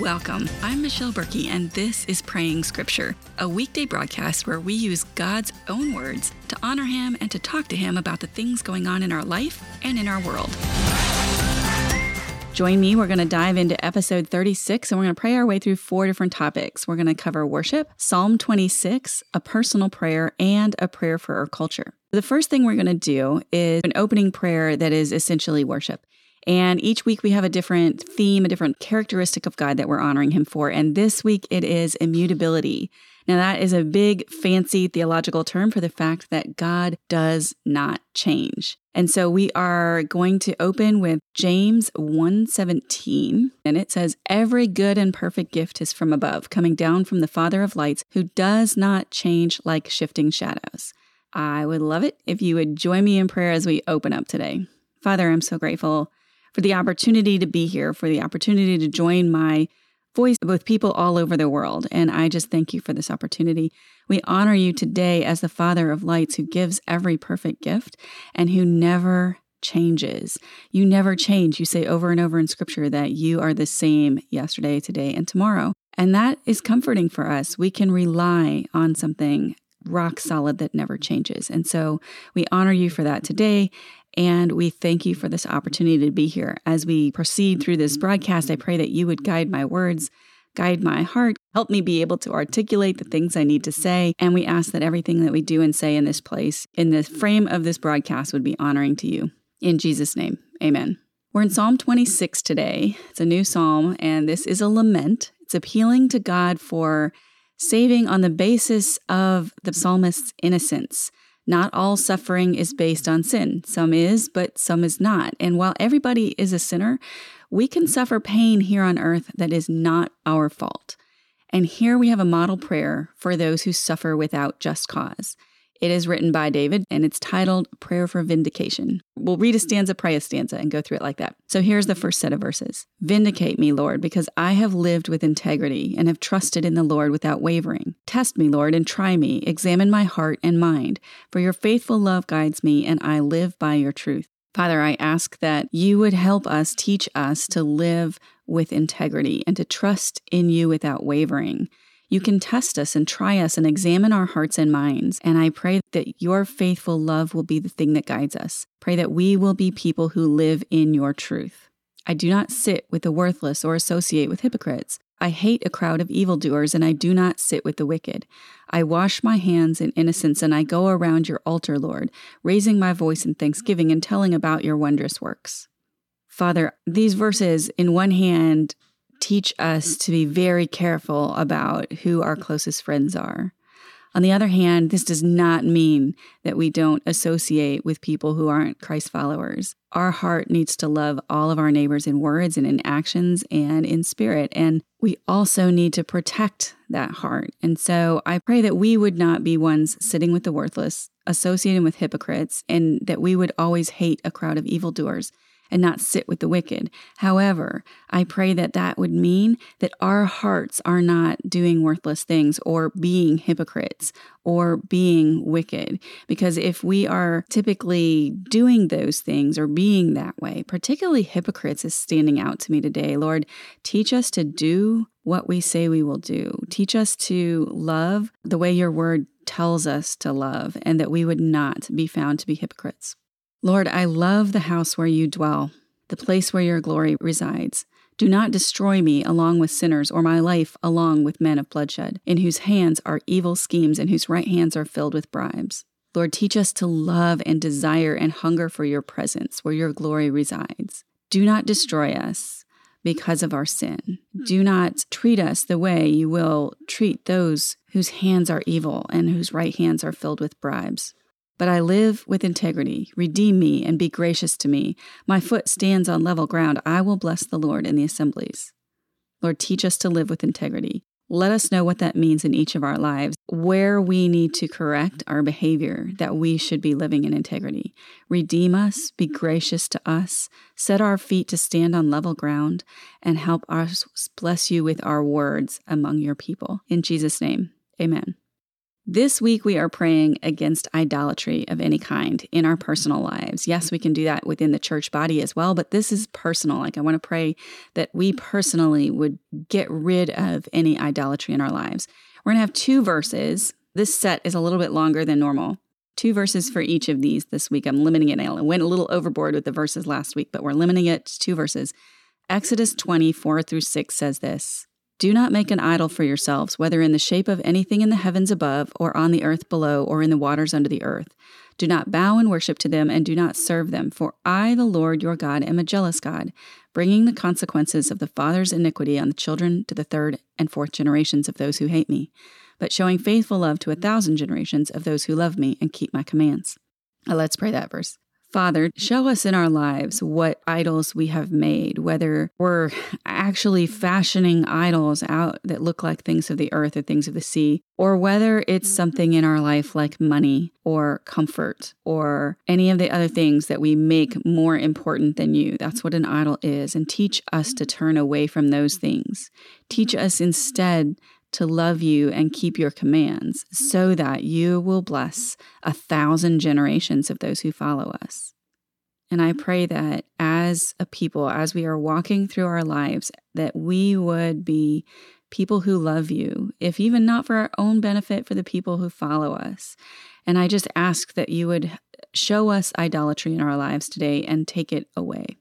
Welcome. I'm Michelle Berkey, and this is Praying Scripture, a weekday broadcast where we use God's own words to honor Him and to talk to Him about the things going on in our life and in our world. Join me. We're going to dive into episode 36 and we're going to pray our way through four different topics. We're going to cover worship, Psalm 26, a personal prayer, and a prayer for our culture. The first thing we're going to do is an opening prayer that is essentially worship. And each week we have a different theme, a different characteristic of God that we're honoring Him for. And this week it is immutability. Now, that is a big, fancy theological term for the fact that God does not change. And so we are going to open with James 1:17 and it says every good and perfect gift is from above coming down from the father of lights who does not change like shifting shadows. I would love it if you would join me in prayer as we open up today. Father, I'm so grateful for the opportunity to be here, for the opportunity to join my voice with people all over the world. And I just thank you for this opportunity. We honor you today as the Father of lights who gives every perfect gift and who never changes. You never change. You say over and over in scripture that you are the same yesterday, today, and tomorrow. And that is comforting for us. We can rely on something rock solid that never changes. And so we honor you for that today. And we thank you for this opportunity to be here. As we proceed through this broadcast, I pray that you would guide my words, guide my heart, help me be able to articulate the things I need to say. And we ask that everything that we do and say in this place, in the frame of this broadcast, would be honoring to you. In Jesus' name, amen. We're in Psalm 26 today. It's a new psalm, and this is a lament. It's appealing to God for saving on the basis of the psalmist's innocence. Not all suffering is based on sin. Some is, but some is not. And while everybody is a sinner, we can suffer pain here on earth that is not our fault. And here we have a model prayer for those who suffer without just cause. It is written by David and it's titled Prayer for Vindication. We'll read a stanza, pray a stanza, and go through it like that. So here's the first set of verses Vindicate me, Lord, because I have lived with integrity and have trusted in the Lord without wavering. Test me, Lord, and try me. Examine my heart and mind, for your faithful love guides me, and I live by your truth. Father, I ask that you would help us, teach us to live with integrity and to trust in you without wavering. You can test us and try us and examine our hearts and minds. And I pray that your faithful love will be the thing that guides us. Pray that we will be people who live in your truth. I do not sit with the worthless or associate with hypocrites. I hate a crowd of evildoers, and I do not sit with the wicked. I wash my hands in innocence, and I go around your altar, Lord, raising my voice in thanksgiving and telling about your wondrous works. Father, these verses, in one hand, teach us to be very careful about who our closest friends are. On the other hand, this does not mean that we don't associate with people who aren't Christ followers. Our heart needs to love all of our neighbors in words and in actions and in spirit. And we also need to protect that heart. And so I pray that we would not be ones sitting with the worthless, associating with hypocrites, and that we would always hate a crowd of evildoers and not sit with the wicked. However, I pray that that would mean that our hearts are not doing worthless things or being hypocrites or being wicked. Because if we are typically doing those things or being that way, particularly hypocrites is standing out to me today. Lord, teach us to do what we say we will do. Teach us to love the way your word tells us to love, and that we would not be found to be hypocrites. Lord, I love the house where you dwell, the place where your glory resides. Do not destroy me along with sinners, or my life along with men of bloodshed, in whose hands are evil schemes and whose right hands are filled with bribes. Lord, teach us to love and desire and hunger for your presence where your glory resides. Do not destroy us because of our sin. Hmm. Do not treat us the way you will treat those whose hands are evil and whose right hands are filled with bribes. But I live with integrity. Redeem me and be gracious to me. My foot stands on level ground. I will bless the Lord in the assemblies. Lord, teach us to live with integrity. Let us know what that means in each of our lives, where we need to correct our behavior, that we should be living in integrity. Redeem us, be gracious to us, set our feet to stand on level ground, and help us bless you with our words among your people. In Jesus' name, amen. This week, we are praying against idolatry of any kind in our personal lives. Yes, we can do that within the church body as well, but this is personal. Like, I want to pray that we personally would get rid of any idolatry in our lives. We're going to have two verses. This set is a little bit longer than normal. Two verses for each of these this week. I'm limiting it. I went a little overboard with the verses last week, but we're limiting it to two verses. Exodus 24 through 6 says this do not make an idol for yourselves, whether in the shape of anything in the heavens above, or on the earth below, or in the waters under the earth. Do not bow and worship to them, and do not serve them, for I, the Lord your God, am a jealous God, bringing the consequences of the father's iniquity on the children to the third and fourth generations of those who hate me, but showing faithful love to a thousand generations of those who love me and keep my commands. Now let's pray that verse. Father, show us in our lives what idols we have made, whether we're actually fashioning idols out that look like things of the earth or things of the sea, or whether it's mm-hmm. something in our life like money or comfort or any of the other things that we make more important than you. That's what an idol is. And teach us to mm-hmm. turn away from those things. Teach us instead to love you and keep your commands, mm-hmm. so that you will bless a thousand generations of those who follow us. And I pray that as a people, as we are walking through our lives, that we would be people who love you, if even not for our own benefit, for the people who follow us. And I just ask that you would show us idolatry in our lives today and take it away.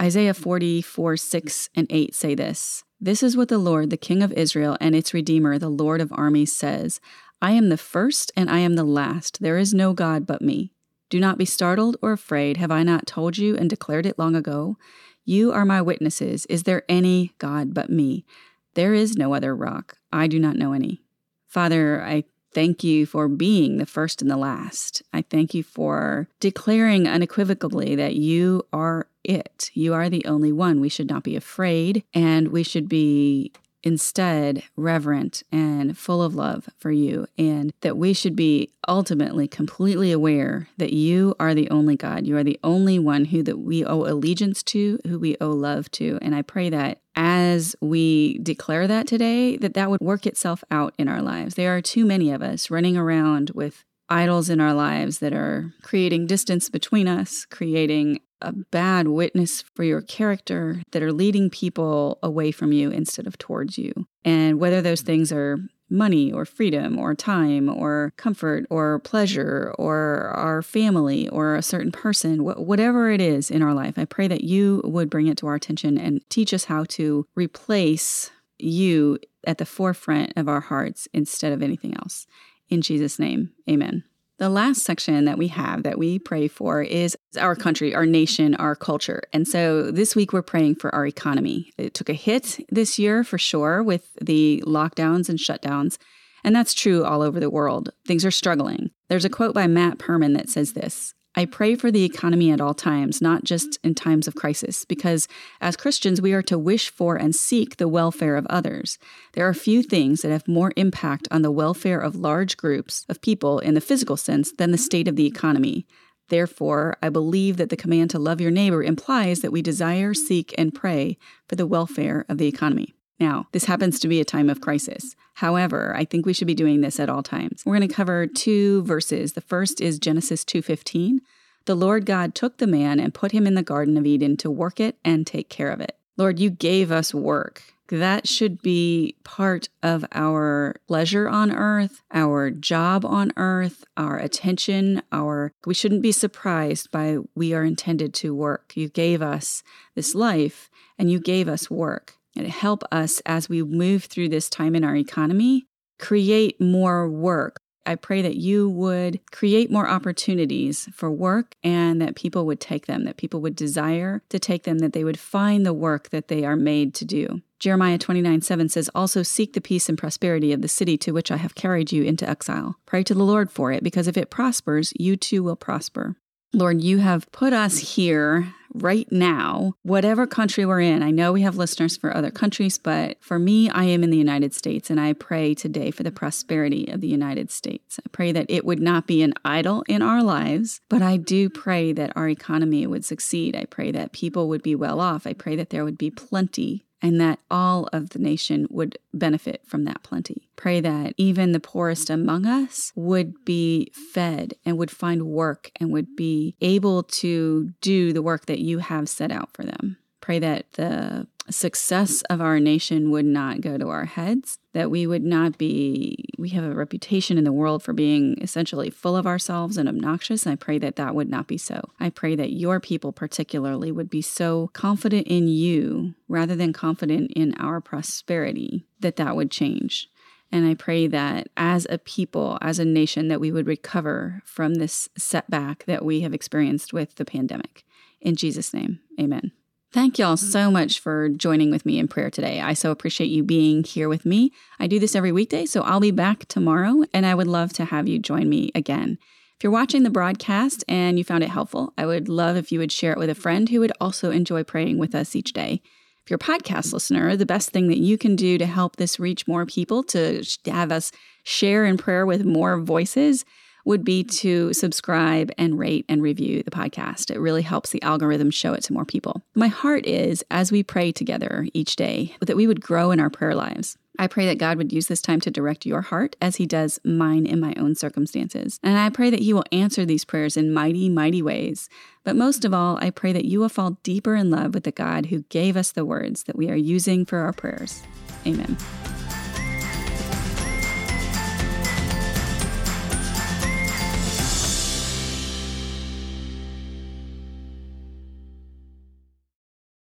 Isaiah 44, 6 and 8 say this This is what the Lord, the King of Israel and its Redeemer, the Lord of armies, says I am the first and I am the last. There is no God but me. Do not be startled or afraid. Have I not told you and declared it long ago? You are my witnesses. Is there any God but me? There is no other rock. I do not know any. Father, I thank you for being the first and the last. I thank you for declaring unequivocally that you are it. You are the only one. We should not be afraid and we should be instead reverent and full of love for you, and that we should be ultimately completely aware that you are the only God. You are the only one who that we owe allegiance to, who we owe love to. And I pray that as we declare that today, that that would work itself out in our lives. There are too many of us running around with idols in our lives that are creating distance between us, creating a bad witness for your character that are leading people away from you instead of towards you. And whether those mm-hmm. things are money or freedom or time or comfort or pleasure or our family or a certain person, wh- whatever it is in our life, I pray that you would bring it to our attention and teach us how to replace you at the forefront of our hearts instead of anything else. In Jesus' name, amen. The last section that we have that we pray for is our country, our nation, our culture. And so this week we're praying for our economy. It took a hit this year for sure with the lockdowns and shutdowns. And that's true all over the world. Things are struggling. There's a quote by Matt Perman that says this I pray for the economy at all times, not just in times of crisis, because as Christians, we are to wish for and seek the welfare of others. There are few things that have more impact on the welfare of large groups of people in the physical sense than the state of the economy. Therefore, I believe that the command to love your neighbor implies that we desire, seek, and pray for the welfare of the economy. Now, this happens to be a time of crisis. However, I think we should be doing this at all times. We're going to cover two verses. The first is Genesis 2:15. The Lord God took the man and put him in the garden of Eden to work it and take care of it. Lord, you gave us work. That should be part of our pleasure on earth, our job on earth, our attention, our we shouldn't be surprised by we are intended to work. You gave us this life and you gave us work and help us as we move through this time in our economy create more work. I pray that you would create more opportunities for work and that people would take them, that people would desire to take them, that they would find the work that they are made to do. Jeremiah 29 7 says, Also seek the peace and prosperity of the city to which I have carried you into exile. Pray to the Lord for it, because if it prospers, you too will prosper. Lord, you have put us here right now, whatever country we're in. I know we have listeners for other countries, but for me, I am in the United States, and I pray today for the prosperity of the United States. I pray that it would not be an idol in our lives, but I do pray that our economy would succeed. I pray that people would be well off. I pray that there would be plenty and that all of the nation would benefit from that plenty. Pray that even the poorest among us would be fed and would find work and would be able to do the work that you have set out for them. Pray that the success of our nation would not go to our heads, that we would not be, we have a reputation in the world for being essentially full of ourselves and obnoxious. I pray that that would not be so. I pray that your people, particularly, would be so confident in you rather than confident in our prosperity that that would change. And I pray that as a people, as a nation, that we would recover from this setback that we have experienced with the pandemic. In Jesus' name, amen. Thank y'all mm-hmm. so much for joining with me in prayer today. I so appreciate you being here with me. I do this every weekday, so I'll be back tomorrow, and I would love to have you join me again. If you're watching the broadcast and you found it helpful, I would love if you would share it with a friend who would also enjoy praying with us each day. If you're a podcast listener, the best thing that you can do to help this reach more people, to have us share in prayer with more voices, would be to subscribe and rate and review the podcast. It really helps the algorithm show it to more people. My heart is, as we pray together each day, that we would grow in our prayer lives. I pray that God would use this time to direct your heart as He does mine in my own circumstances. And I pray that He will answer these prayers in mighty, mighty ways. But most of all, I pray that you will fall deeper in love with the God who gave us the words that we are using for our prayers. Amen.